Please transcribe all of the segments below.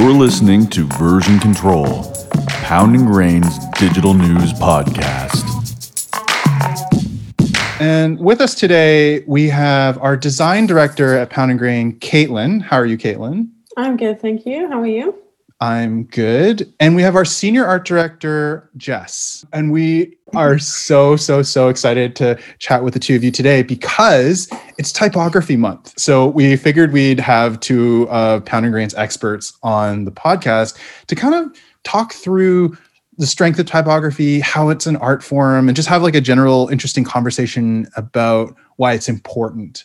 You're listening to Version Control, Pounding Rain's digital news podcast. And with us today, we have our design director at Pounding Grain, Caitlin. How are you, Caitlin? I'm good, thank you. How are you? I'm good. And we have our senior art director, Jess. And we are so, so, so excited to chat with the two of you today because it's typography month. So we figured we'd have two of and Grain's experts on the podcast to kind of talk through the strength of typography, how it's an art form, and just have like a general interesting conversation about why it's important.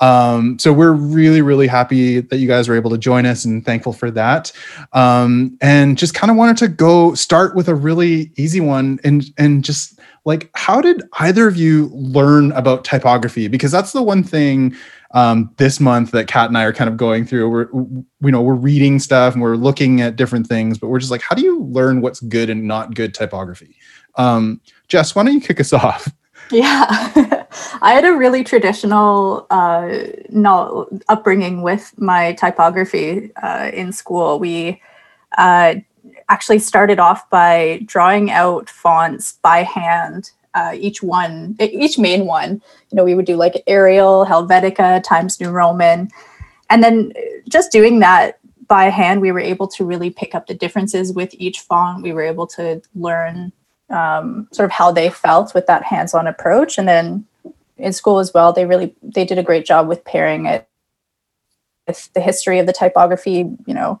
Um, so we're really, really happy that you guys were able to join us and thankful for that. Um, and just kind of wanted to go start with a really easy one and and just like how did either of you learn about typography? Because that's the one thing um, this month that Kat and I are kind of going through. We're you know we're reading stuff and we're looking at different things, but we're just like, how do you learn what's good and not good typography? Um, Jess, why don't you kick us off? Yeah, I had a really traditional uh, upbringing with my typography uh, in school. We uh, actually started off by drawing out fonts by hand. Uh, each one, each main one, you know, we would do like Arial, Helvetica, Times New Roman, and then just doing that by hand, we were able to really pick up the differences with each font. We were able to learn um, sort of how they felt with that hands-on approach and then in school as well. They really they did a great job with pairing it with the history of the typography you know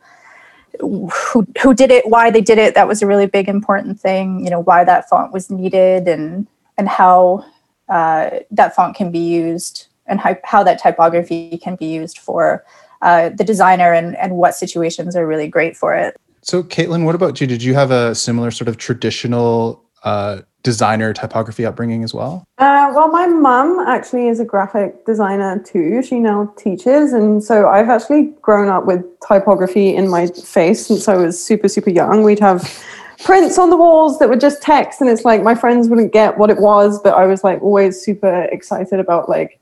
who who did it why they did it. That was a really big important thing you know why that font was needed and and how uh, that font can be used and how, how that typography can be used for uh, the designer and, and what situations are really great for it. So, Caitlin, what about you? Did you have a similar sort of traditional uh, designer typography upbringing as well? Uh, well, my mum actually is a graphic designer too. She now teaches. And so I've actually grown up with typography in my face since I was super, super young. We'd have prints on the walls that were just text. And it's like my friends wouldn't get what it was, but I was like always super excited about like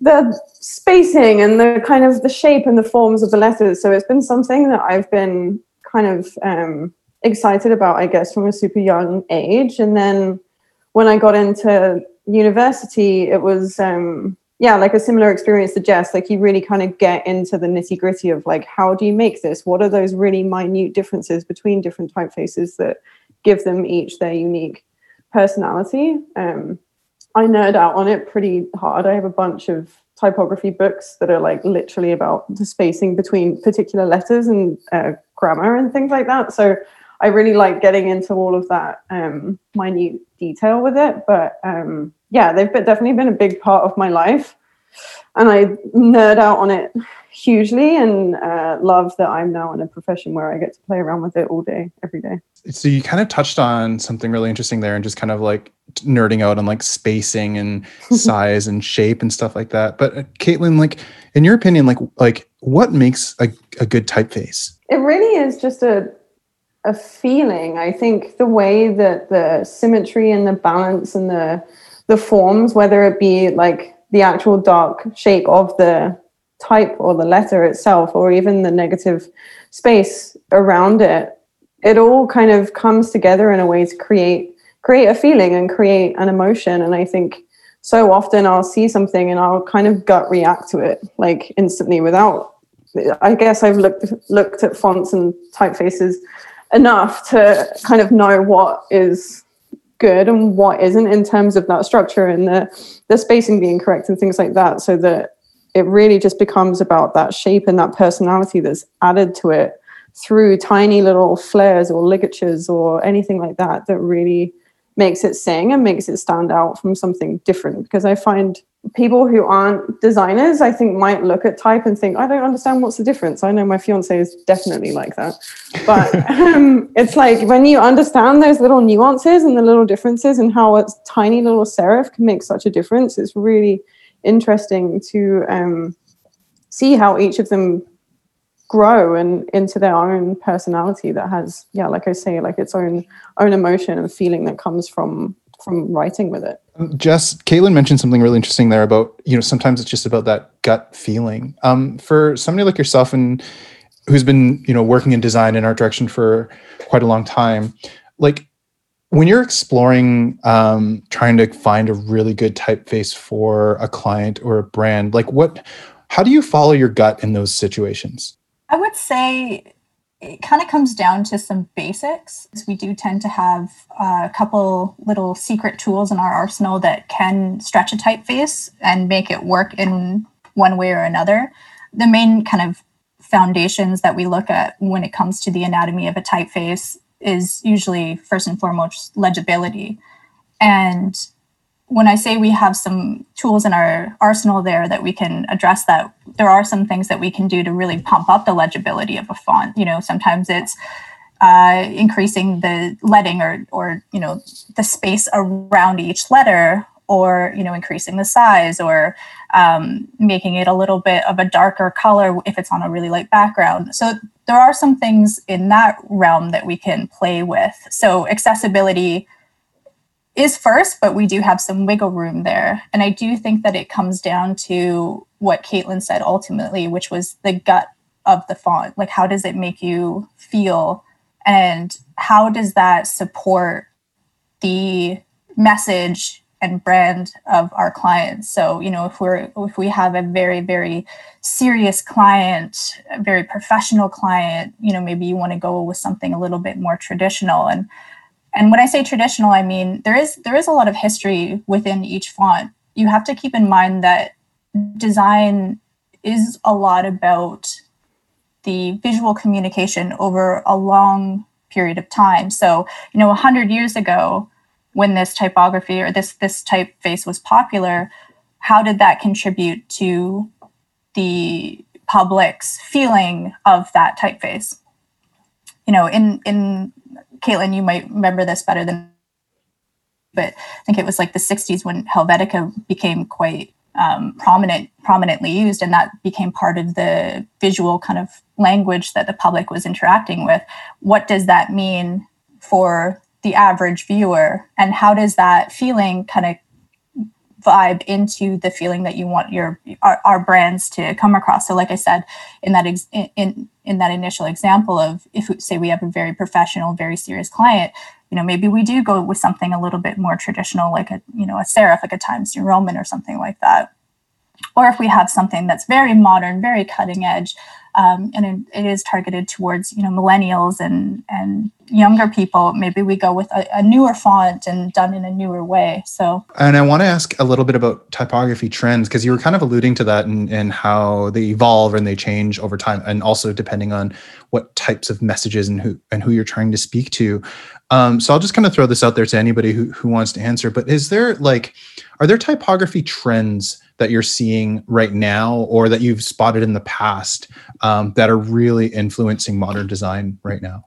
the spacing and the kind of the shape and the forms of the letters. So it's been something that I've been kind of um, excited about, I guess, from a super young age. And then when I got into university, it was um, yeah, like a similar experience to Jess. Like you really kind of get into the nitty gritty of like, how do you make this? What are those really minute differences between different typefaces that give them each their unique personality? Um, I nerd out on it pretty hard. I have a bunch of typography books that are like literally about the spacing between particular letters and uh, grammar and things like that. So I really like getting into all of that um, minute detail with it. But um, yeah, they've been, definitely been a big part of my life. And I nerd out on it hugely and uh, love that I'm now in a profession where I get to play around with it all day, every day. So you kind of touched on something really interesting there and just kind of like nerding out on like spacing and size and shape and stuff like that. But uh, Caitlin, like in your opinion, like like what makes a, a good typeface? It really is just a a feeling. I think the way that the symmetry and the balance and the the forms, whether it be like the actual dark shape of the type or the letter itself, or even the negative space around it, it all kind of comes together in a way to create create a feeling and create an emotion. And I think so often I'll see something and I'll kind of gut react to it like instantly without I guess I've looked looked at fonts and typefaces enough to kind of know what is good and what isn't in terms of that structure and the the spacing being correct and things like that so that it really just becomes about that shape and that personality that's added to it through tiny little flares or ligatures or anything like that that really makes it sing and makes it stand out from something different. Because i find people who aren't designers, I think, might look at type and think, I don't understand what's the difference. I know my fiance is definitely like that. But um, it's like when you understand those little nuances and the little differences and how a tiny little serif can make such a difference, it's really interesting to um, see how each of them grow and into their own personality that has yeah like i say like its own own emotion and feeling that comes from from writing with it. Jess, Caitlin mentioned something really interesting there about, you know, sometimes it's just about that gut feeling. Um, for somebody like yourself and who's been you know working in design and art direction for quite a long time like when you're exploring um, trying to find a really good typeface for a client or a brand like what how do you follow your gut in those situations i would say it kind of comes down to some basics. We do tend to have a couple little secret tools in our arsenal that can stretch a typeface and make it work in one way or another. The main kind of foundations that we look at when it comes to the anatomy of a typeface is usually first and foremost legibility. And when I say we have some tools in our arsenal there that we can address that, there are some things that we can do to really pump up the legibility of a font. You know, sometimes it's uh, increasing the leading or, or you know, the space around each letter, or you know, increasing the size, or um, making it a little bit of a darker color if it's on a really light background. So there are some things in that realm that we can play with. So accessibility is first, but we do have some wiggle room there. And I do think that it comes down to what Caitlin said ultimately, which was the gut of the font. Like, how does it make you feel? And how does that support the message and brand of our clients? So, you know, if we're if we have a very, very serious client, a very professional client, you know, maybe you want to go with something a little bit more traditional. And and when I say traditional, I mean there is there is a lot of history within each font. You have to keep in mind that design is a lot about the visual communication over a long period of time. So, you know, 100 years ago when this typography or this this typeface was popular, how did that contribute to the public's feeling of that typeface? You know, in in Caitlin, you might remember this better than, but I think it was like the 60s when Helvetica became quite um, prominent, prominently used, and that became part of the visual kind of language that the public was interacting with. What does that mean for the average viewer, and how does that feeling kind of vibe into the feeling that you want your our, our brands to come across. So like i said in that ex, in in that initial example of if say we have a very professional very serious client you know maybe we do go with something a little bit more traditional like a you know a serif like a times new roman or something like that. Or if we have something that's very modern very cutting edge um, and it, it is targeted towards you know millennials and and younger people maybe we go with a, a, newer font and done in a newer way so and i want to ask a little bit about typography trends because you were kind of alluding to that and, and how they evolve and they change over time and also depending on what types of messages and who and who you're trying to speak to um, so i'll just kind of throw this out there to anybody who, who wants to answer but is there like are there typography trends that you're seeing right now or that you've spotted in the past um, that are really influencing modern design right now?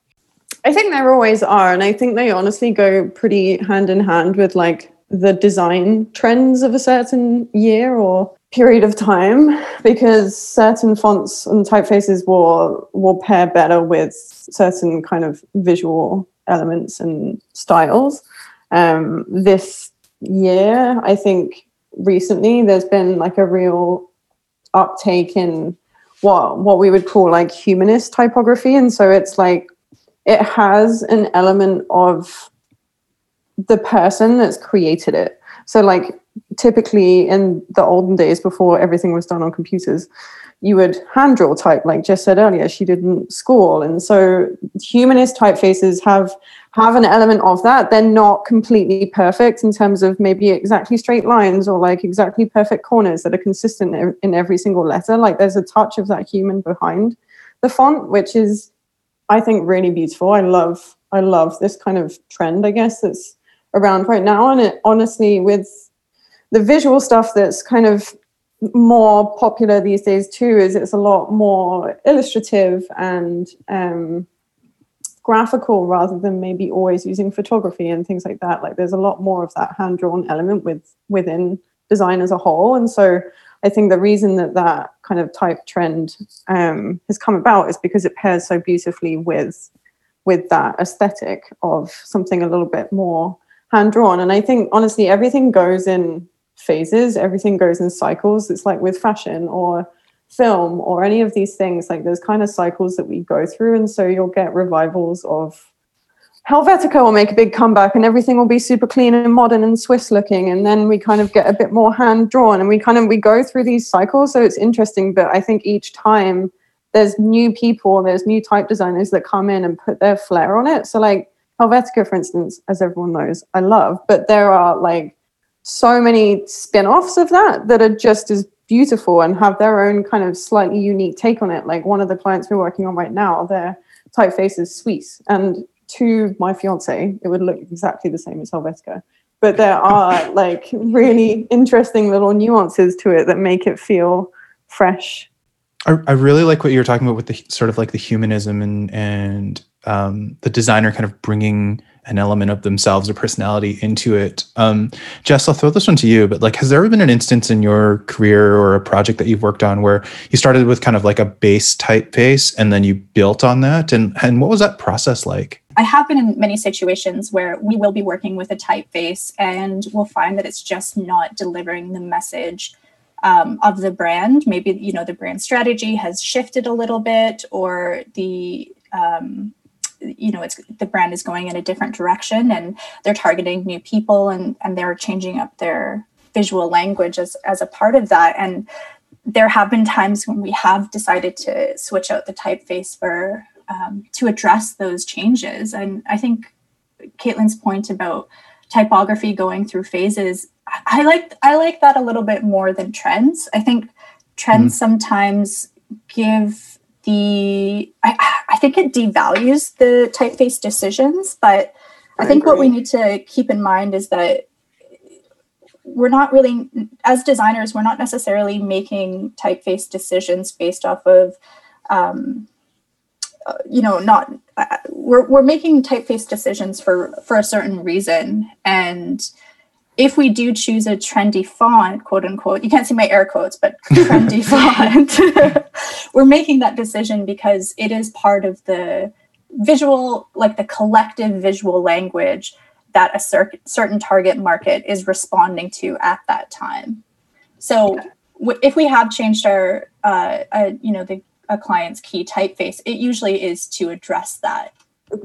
I think there always are. And I think they honestly go pretty hand in hand with like the design trends of a certain year or period of time because certain fonts and typefaces will will pair better with certain kind of visual elements and styles. Um, this year, I think recently there's been like a real uptake in what what we would call like humanist typography and so it's like it has an element of the person that's created it. So like typically in the olden days before everything was done on computers you would hand draw type like Jess said earlier she didn't school. And so humanist typefaces have have an element of that. They're not completely perfect in terms of maybe exactly straight lines or like exactly perfect corners that are consistent in every single letter. Like there's a touch of that human behind the font which is i think really beautiful. I love i love this kind of trend i guess that's around right now. And it honestly with the visual stuff that's kind of more popular these days too is it's a lot more illustrative and um, graphical rather than maybe always using photography and things like that. Like there's a lot more of that hand drawn element with within design as a whole. And so i think the reason that that kind of type trend um, has come about is because it pairs so beautifully with with that aesthetic of something a little bit more hand drawn and i think honestly everything goes in phases everything goes in cycles. It's like with fashion or film or any of these things like there's kind of cycles that we go through. And so you'll get revivals of Helvetica will make a big comeback and everything will be super clean and modern and Suisse looking. And then we kind of get a bit more hand drawn and we kind of we go through these cycles. So it's interesting. But I think each time there's new people, there's new type designers that come in and put their flair on it. So like Helvetica, for instance, as everyone knows, I love, but there are like so many spin-offs of that that are just as beautiful and have their own kind of slightly unique take on it. Like one of the clients we're working on right now, their typeface is Swiss. And to my fiance, it would look exactly the same as Helvetica. But there are like really interesting little nuances to it that make it feel fresh. I, really like what you were talking about with the sort of like the humanism and and um, the designer kind of bringing an element of themselves or personality into it. Um, Jess, I'll throw this one to you, but like, has there ever been an instance in your career or a project that you've worked on where you started with kind of like a base typeface and then you built on that? And, and what was that process like? I have been in many situations where we will be working with a typeface and we'll find that it's just not delivering the message um, of the brand. Maybe, you know, the brand strategy has shifted a little bit or the, um, you know it's the brand is going in a different direction and they're targeting new people and and they're changing up their visual language as as a part of that and there have been times when we have decided to switch out the typeface for um, to address those changes and i think caitlin's point about typography going through phases i like i like that a little bit more than trends i think trends mm-hmm. sometimes give the I, I think it devalues the typeface decisions, but I, I think agree. what we need to keep in mind is that we're not really as designers we're not necessarily making typeface decisions based off of um, uh, you know not uh, we're, we're making typeface decisions for for a certain reason and if we do choose a trendy font, quote unquote, you can't see my air quotes, but trendy font, we're making that decision because it is part of the visual, like the collective visual language that a cer- certain target market is responding to at that time. So w- if we have changed our, uh, uh, you know, the a client's key typeface, it usually is to address that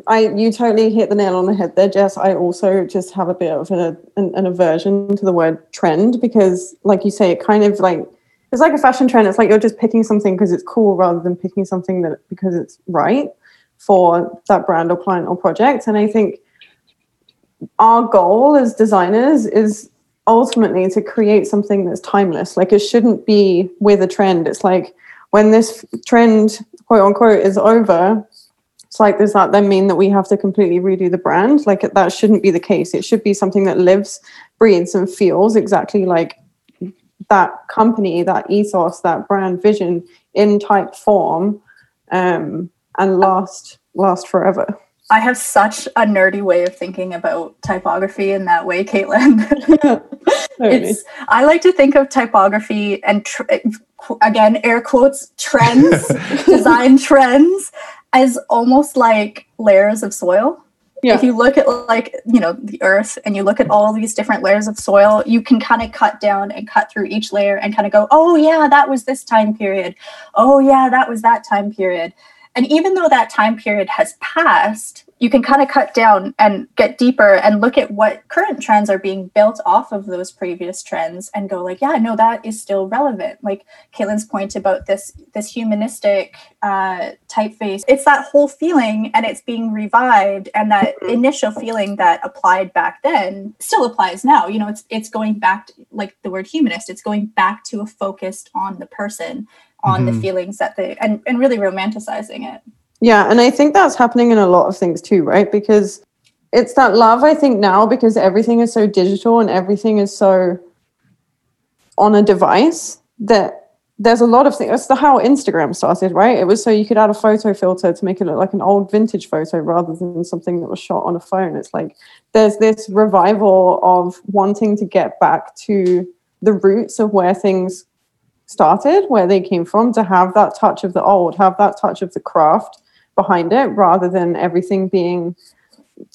I you totally hit the nail on the head there, Jess. I also just have a bit of an, an, an, aversion to the word trend because, like you say, it kind of like it's like a fashion trend. It's like you're just picking something because it's cool rather than picking something that because it's right for that brand or client or project. And I think our goal as designers is ultimately to create something that's timeless. Like it shouldn't be with a trend. It's like when this trend, quote unquote, is over, it's like, does that then mean that we have to completely redo the brand? Like, that shouldn't be the case. It should be something that lives, breathes, and feels exactly like that company, that ethos, that brand vision in type form, um, and last last forever. I have such a nerdy way of thinking about typography in that way, Caitlin. it's I like to think of typography and tr- again air quotes trends, design trends as almost like layers of soil. Yeah. If you look at like, you know, the earth and you look at all these different layers of soil, you can kind of cut down and cut through each layer and kind of go, oh, yeah, that was this time period. Oh, yeah, that was that time period. And even though that time period has passed, you can kind of cut down and get deeper and look at what current trends are being built off of those previous trends and go like yeah no that is still relevant like caitlin's point about this this humanistic uh, typeface it's that whole feeling and it's being revived and that mm-hmm. initial feeling that applied back then still applies now you know it's it's going back to, like the word humanist it's going back to a focused on the person on mm-hmm. the feelings that they and, and really romanticizing it yeah, and I think that's happening in a lot of things too, right? Because it's that love, I think, now because everything is so digital and everything is so on a device that there's a lot of things. That's the how Instagram started, right? It was so you could add a photo filter to make it look like an old vintage photo rather than something that was shot on a phone. It's like there's this revival of wanting to get back to the roots of where things started, where they came from, to have that touch of the old, have that touch of the craft, behind it rather than everything being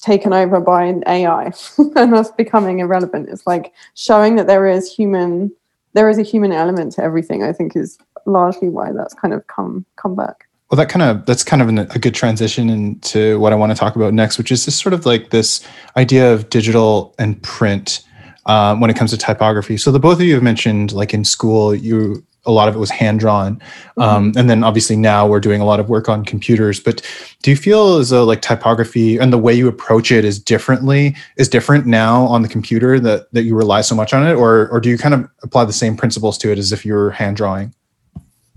taken over by an AI and us becoming irrelevant. It's like showing that there is human there is a human element to everything, I think is largely why that's kind of come come back. Well, that kind of that's kind of an, a good transition into what I want to talk about next, which is just sort of like this idea of digital and print um, when it comes to typography. So the both of you have mentioned, like in school, you a lot of it was hand drawn, um, and then obviously now we're doing a lot of work on computers. But do you feel as though like typography and the way you approach it is differently is different now on the computer that that you rely so much on it, or or do you kind of apply the same principles to it as if you were hand drawing?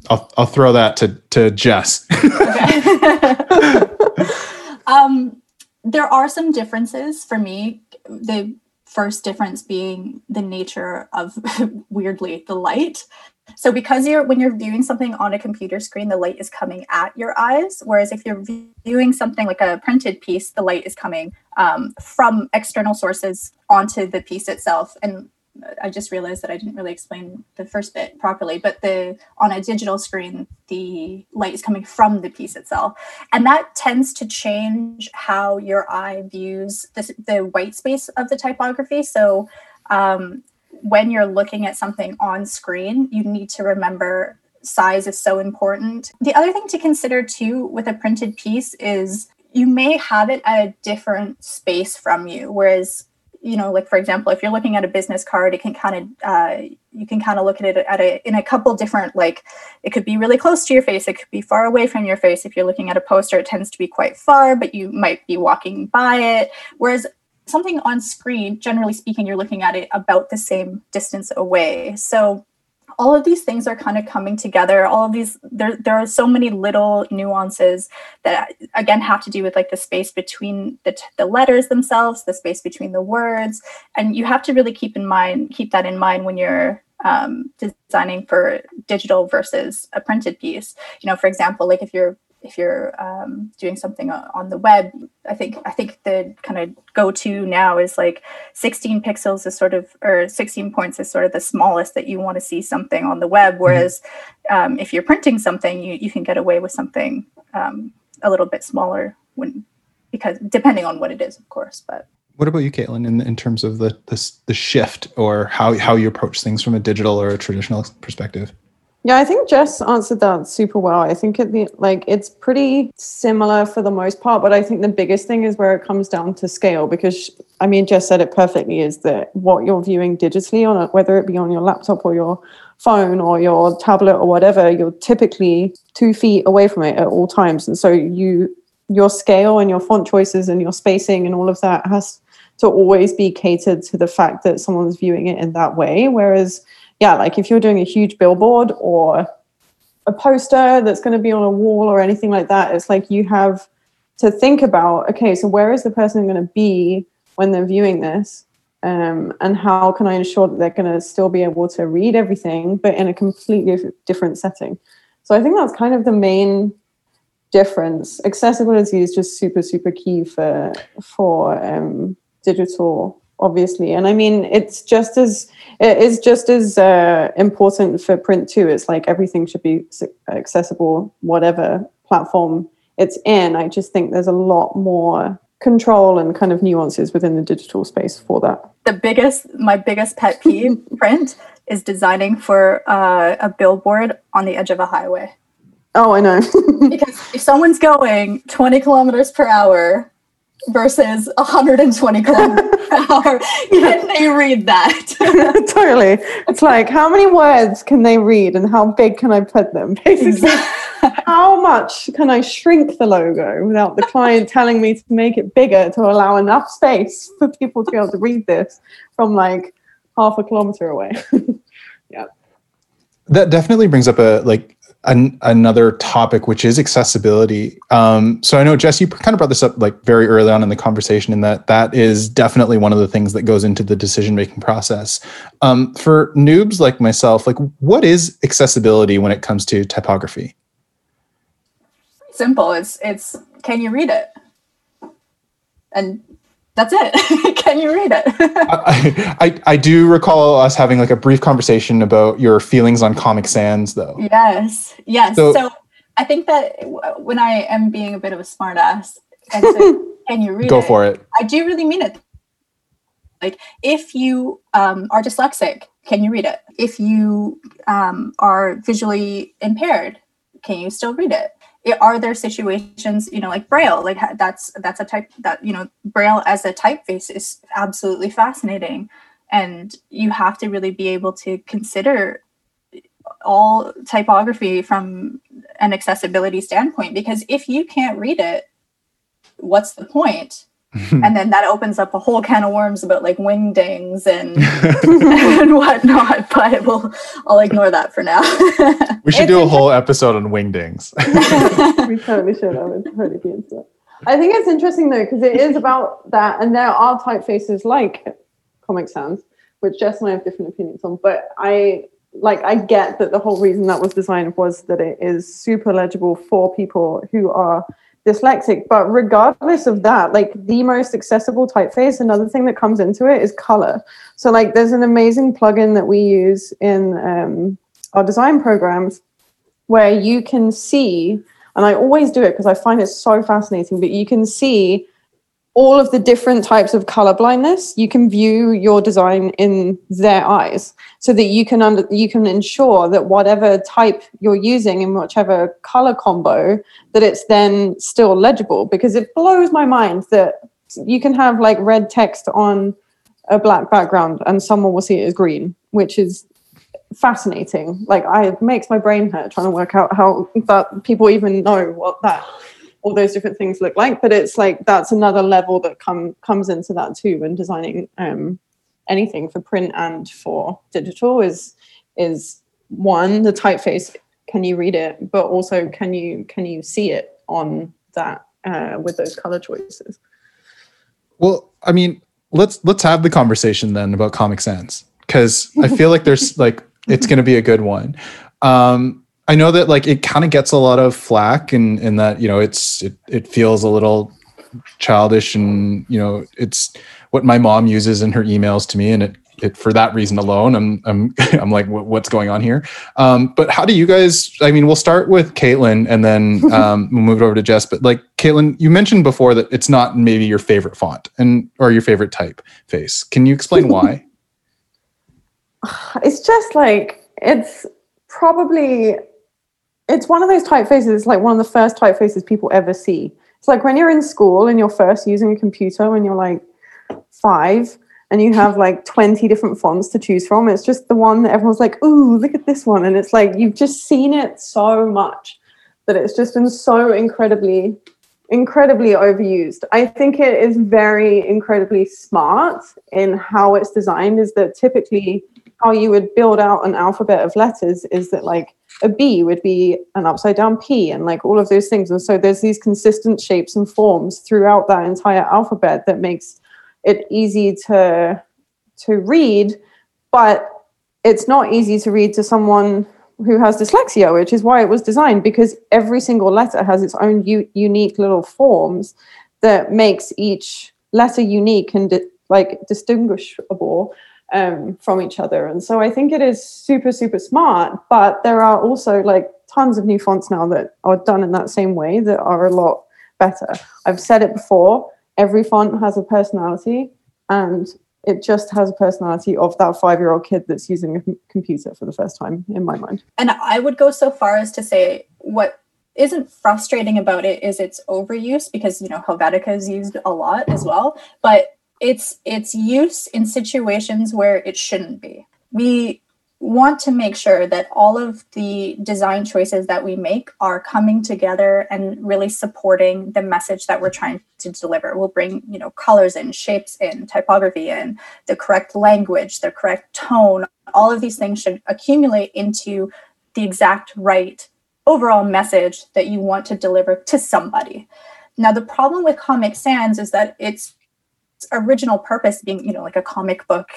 I'll I'll throw that to to Jess. um, there are some differences for me. The first difference being the nature of weirdly the light. So because you're when you're viewing something on a computer screen, the light is coming at your eyes, whereas if you're viewing something like a printed piece, the light is coming um, from external sources onto the piece itself. And I just realized that I didn't really explain the first bit properly, but the on a digital screen, the light is coming from the piece itself. And that tends to change how your eye views the, the white space of the typography. So um, when you're looking at something on screen, you need to remember size is so important. The other thing to consider too with a printed piece is you may have it at a different space from you, whereas you know like for example if you're looking at a business card it can kind of uh, you can kind of look at it at a in a couple different like it could be really close to your face it could be far away from your face. If you're looking at a poster it tends to be quite far but you might be walking by it. Whereas something on screen generally speaking you're looking at it about the same distance away. So all of these things are kind of coming together. All of these there there are so many little nuances that again have to do with like the space between the, the letters themselves the space between the words. And you have to really keep in mind keep that in mind when you're um, designing for digital versus a printed piece. You know for example like if you're if you're um, doing something on the web i think i think the kind of go-to now is like 16 pixels is sort of or 16 points is sort of the smallest that you want to see something on the web mm-hmm. whereas um, if you're printing something you, you can get away with something um, a little bit smaller when because depending on what it is of course but what about you, Caitlin, in, in terms of the, the the shift or how how you approach things from a digital or a traditional perspective? Yeah, I think Jess answered that super well. I think it like it's pretty similar for the most part, but I think the biggest thing is where it comes down to scale because I mean Jess said it perfectly is that what you're viewing digitally on it, whether it be on your laptop or your phone or your tablet or whatever, you're typically two feet away from it at all times. And so you your scale and your font choices and your spacing and all of that has to always be catered to the fact that someone's viewing it in that way. Whereas yeah, like if you're doing a huge billboard or a poster that's going to be on a wall or anything like that, it's like you have to think about okay, so where is the person going to be when they're viewing this? Um, and how can I ensure that they're going to still be able to read everything, but in a completely different setting? So I think that's kind of the main difference. Accessibility is just super, super key for for um, digital obviously. And i mean it's just as it is just as uh, important for print too. It's like everything should be accessible whatever platform it's in. I just think there's a lot more control and kind of nuances within the digital space for that. The biggest my biggest pet peeve print is designing for uh, a billboard on the edge of a highway. Oh i know. Because if someone's going 20 kilometers per hour versus 120 kilometers per hour. Can they read that? totally. It's like how many words can they read and how big can I put them? Basically, how much can I shrink the logo without the client telling me to make it bigger to allow enough space for people to be able to read this from like half a kilometer away? yeah. That definitely brings up a like an, another topic, which is accessibility. Um, so I know Jess, you kind of brought this up like very early on in the conversation, in that that is definitely one of the things that goes into the decision making process. Um, for noobs like myself, like what is accessibility when it comes to typography? Simple. It's it's can you read it? And that's it. Can you read it? I, I, I do recall us having like a brief conversation about your feelings on Comic Sans, though. Yes, yes. So, so I think that when I am being a bit of a smartass, and can you read go it? for it. I do really mean it. Like if you um, are dyslexic can you read it? If you um, are visually impaired, can you still read it? It? Are there situations, you know, like Braille, like that's that's a type that you know Braille as a typeface is absolutely fascinating, and you have to really be able to consider all typography from an accessibility standpoint because if you can't read it, what's the point? and then that opens up a whole can of worms about like wingdings and and whatnot. But we'll I'll ignore that for now. we should do a whole episode on wingdings. we totally should. I would totally be into it. I think it's interesting though because it is about that, and there are typefaces like Comic Sans, which Jess and I have different opinions on. But I like I get that the whole reason that was designed was that it is super legible for people who are dyslexic. But regardless of that, like the most accessible typeface, another thing that comes into it is color. So like there's an amazing plugin that we use in um, our design programs where you can see, and I always do it because I find it so fascinating, but you can see all of the different types of color blindness you can view your design in their eyes so that you can under, you can ensure that whatever type you're using in whichever color combo that it's then still legible. Because it blows my mind that you can have like red text on a black background and someone will see it as green which is fascinating. Like i it makes my brain hurt trying to work out how that people even know what that all those different things look like but it's like that's another level that come comes into that too when designing um, anything for print and for digital is is one the typeface can you read it? But also can you can you see it on that uh, with those color choices? Well i mean let's let's have the conversation then about comic sans because i feel like there's like it's going to be a good one. Um I know that like it kind of gets a lot of flack and and that you know it's it it feels a little childish and you know it's what my mom uses in her emails to me and it it for that reason alone I'm I'm I'm like what's going on here? Um, but how do you guys I mean we'll start with Caitlin and then um, we'll move it over to Jess but like Caitlin you mentioned before that it's not maybe your favorite font and or your favorite typeface can you explain why? It's just like it's probably it's one of those typefaces, it's like one of the first typefaces people ever see. It's like when you're in school and you're first using a computer when you're like five and you have like 20 different fonts to choose from. It's just the one that everyone's like, ooh, look at this one. And it's like you've just seen it so much that it's just been so incredibly, incredibly overused. I think it is very incredibly smart in how it's designed, is that typically how you would build out an alphabet of letters is that like a B would be an upside down P and like all of those things. And so there's these consistent shapes and forms throughout that entire alphabet that makes it easy to to read, but it's not easy to read to someone who has dyslexia, which is why it was designed because every single letter has its own u- unique little forms that makes each letter unique and di- like distinguishable um, from each other. And so I think it is super, super smart. But there are also like tons of new fonts now that are done in that same way that are a lot better. I've said it before every font has a personality, and it just has a personality of that five year old kid that's using a computer for the first time, in my mind. And I would go so far as to say what isn't frustrating about it is its overuse because you know Helvetica is used a lot as well but it's it's use in situations where it shouldn't be. We want to make sure that all of the design choices that we make are coming together and really supporting the message that we're trying to deliver. We'll bring, you know, colors in, shapes in, typography in, the correct language, the correct tone. All of these things should accumulate into the exact right overall message that you want to deliver to somebody. Now, the problem with Comic Sans is that it's original purpose being you know like a comic book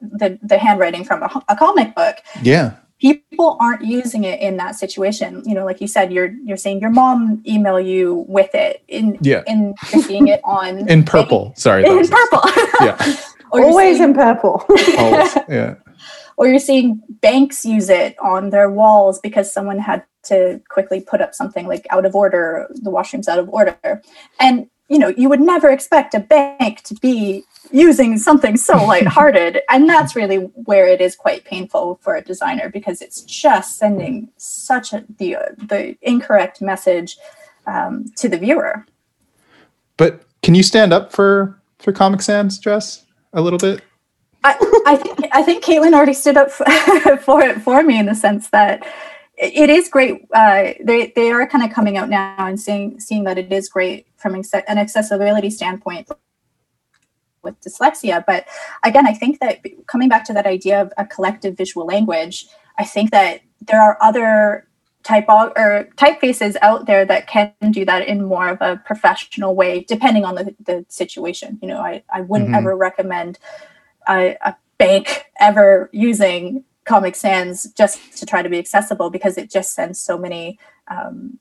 the the handwriting from a, a comic book. Yeah. People aren't using it in that situation. You know like you said you're you're saying your mom email you with it in yeah. in seeing it on in purple. sorry in purple. Yeah. Always seeing, in purple. Always, yeah. Or you're seeing banks use it on their walls because someone had to quickly put up something like out of order the washroom's out of order. And you know, you would never expect a bank to be using something so lighthearted. and that's really where it is quite painful for a designer because it's just sending such a, the, the incorrect message um, to the viewer. But can you stand up for, for Comic Sans, Jess, a little bit? I, I think I think Caitlin already stood up for it for me in the sense that it is great. Uh, they they are kind of coming out now and seeing seeing that it is great from an accessibility standpoint with dyslexia. But again, I think that coming back to that idea of a collective visual language, I think that there are other type or typefaces out there that can do that in more of a professional way, depending on the, the situation. You know, I, I wouldn't mm-hmm. ever recommend a, a bank ever using Comic Sans just to try to be accessible because it just sends so many um,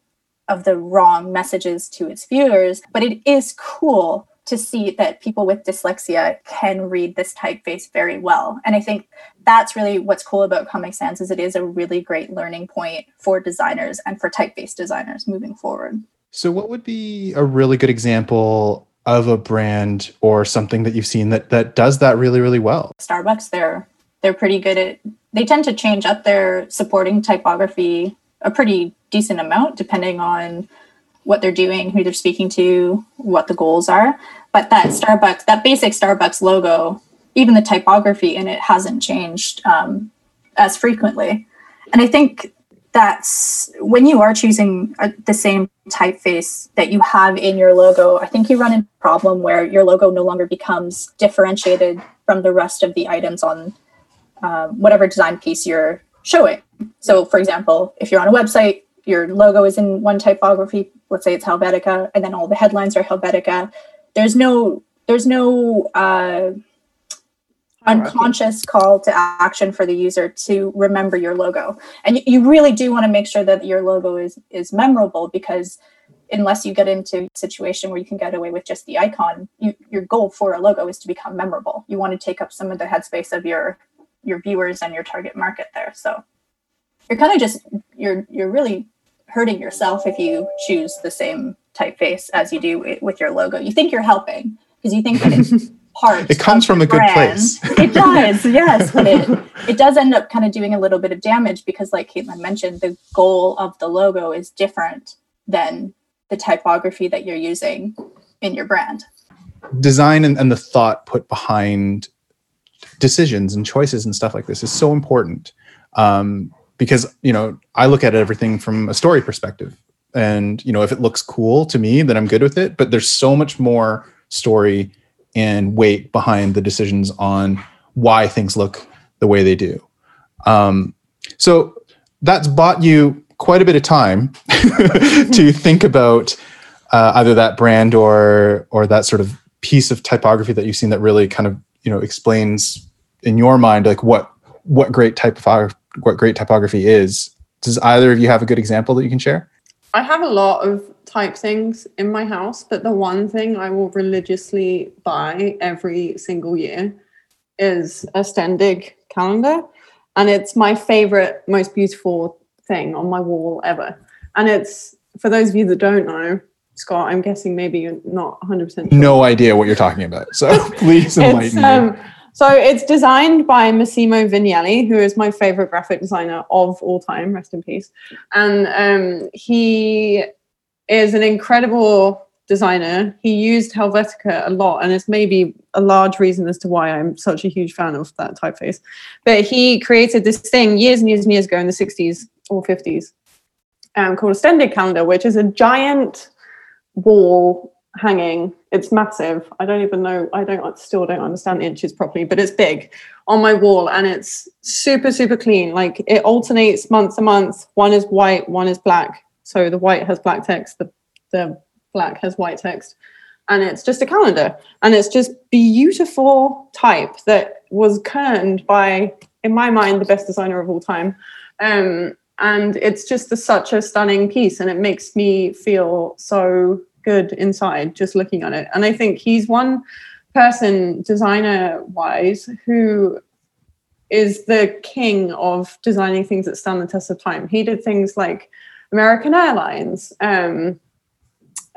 of the wrong messages to its viewers. But it is cool to see that people with dyslexia can read this typeface very well. And I think that's really what's cool about Comic Sans is it is a really great learning point for designers and for typeface designers moving forward. So what would be a really good example of a brand or something that you've seen that that does that really really well? Starbucks they're they're pretty good at they tend to change up their supporting typography a pretty decent amount depending on what they're doing, who they're speaking to, what the goals are. But that Starbucks, that basic Starbucks logo, even the typography in it hasn't changed um, as frequently. And I think that's when you are choosing a, the same typeface that you have in your logo, I think you run into a problem where your logo no longer becomes differentiated from the rest of the items on um, whatever design piece you're showing. So, for example, if you're on a website, your logo is in one typography, let's say it's Helvetica, and then all the headlines are Helvetica. There's no there's no uh, unconscious call to action for the user to remember your logo, and you really do want to make sure that your logo is is memorable because unless you get into a situation where you can get away with just the icon, you, your goal for a logo is to become memorable. You want to take up some of the headspace of your your viewers and your target market there. So you're kind of just you're you're really hurting yourself if you choose the same typeface as you do with your logo. You think you're helping because you think that it's part. it comes from a good place. it does, yes, but it it does end up kind of doing a little bit of damage because, like Caitlin mentioned, the goal of the logo is different than the typography that you're using in your brand. Design and, and the thought put behind decisions and choices and stuff like this is so important. Um, because you know i look at everything from a story perspective and you know if it looks cool to me then i'm good with it but there's so much more story and weight behind the decisions on why things look the way they do um, so that's bought you quite a bit of time to think about uh, either that brand or or that sort of piece of typography that you've seen that really kind of you know explains in your mind like what what great type of what great typography is. Does either of you have a good example that you can share? I have a lot of type things in my house, but the one thing I will religiously buy every single year is a Stendig calendar. And it's my favorite, most beautiful thing on my wall ever. And it's, for those of you that don't know, Scott, I'm guessing maybe you're not 100% sure. No idea what you're talking about. So please enlighten um, me. So it's designed by Massimo Vignelli, who is my favorite graphic designer of all time. Rest in peace. And um, he is an incredible designer. He used Helvetica a lot, and it's maybe a large reason as to why I'm such a huge fan of that typeface. But he created this thing years and years and years ago in the 60s or 50s um, called a Stendig calendar, which is a giant wall hanging. It's massive. I don't even know. I don't still don't understand inches properly, but it's big on my wall and it's super super clean. Like it alternates month to month. One is white, one is black. So the white has black text, the the black has white text. And it's just a calendar. And it's just beautiful type that was kerned by, in my mind, the best designer of all time. Um, and it's just a, such a stunning piece and it makes me feel so good inside just looking at it. And I think he's one person, designer wise, who is the king of designing things that stand the test of time. He did things like American Airlines, um,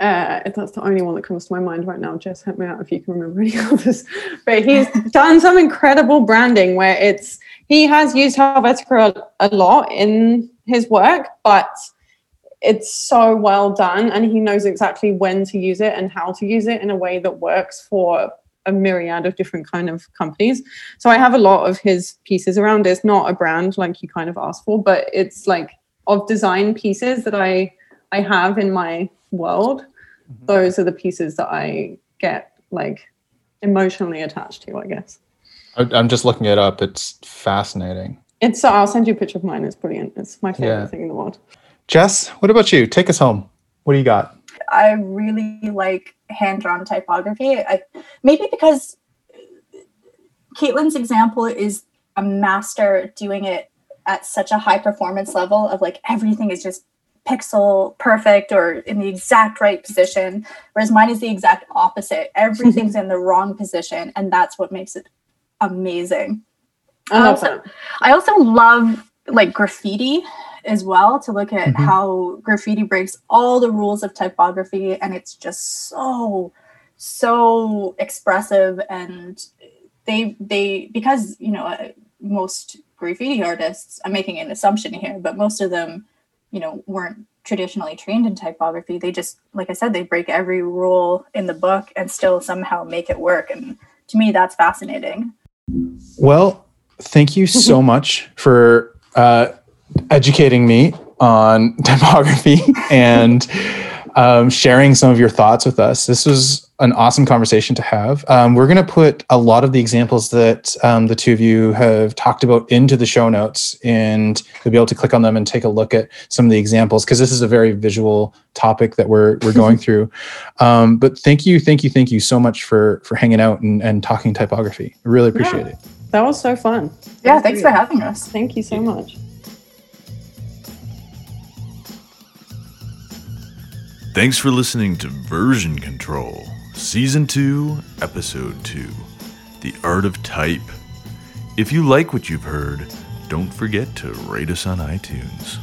uh, that's the only one that comes to my mind right now. Jess, help me out if you can remember any others. But he's done some incredible branding where it's he has used Helvetica a, a lot in his work, but it's so well done, and he knows exactly when to use it and how to use it in a way that works for a myriad of different kind of companies. So I have a lot of his pieces around. It's not a brand like you kind of asked for, but it's like of design pieces that I I have in my world mm-hmm. those are the pieces that I get like emotionally attached to, I guess. I'm just looking it up. It's fascinating. It's so I'll send you a picture of mine. It's brilliant. It's my favorite Yeah. thing in the world. Jess, what about you? Take us home. What do you got? I really like hand drawn typography. I, maybe because Caitlin's example is a master doing it at such a high performance level of like everything is just pixel perfect or in the exact right position, whereas mine is the exact opposite. Everything's in the wrong position, and that's what makes it amazing. I love Also- that. I also love like graffiti as well to look at Mhm. how graffiti breaks all the rules of typography and it's just so so expressive. And they they because you know uh, most graffiti artists I'm making an assumption here but most of them you know weren't traditionally trained in typography. They just like I said they break every rule in the book and still somehow make it work. And to me that's fascinating. Well, thank you so much for uh, educating me on typography and um, sharing some of your thoughts with us. This was an awesome conversation to have. Um, we're going to put a lot of the examples that um, the two of you have talked about into the show notes, and you'll be able to click on them and take a look at some of the examples because this is a very visual topic that we're we're going through. Um, but thank you, thank you, thank you so much for for hanging out and, and talking typography. I really appreciate it. That was so fun. yeah thanks for having us Thank you so much. Thanks for listening to Version Control, Season 2, Episode 2 The Art of Type. If you like what you've heard, don't forget to rate us on iTunes.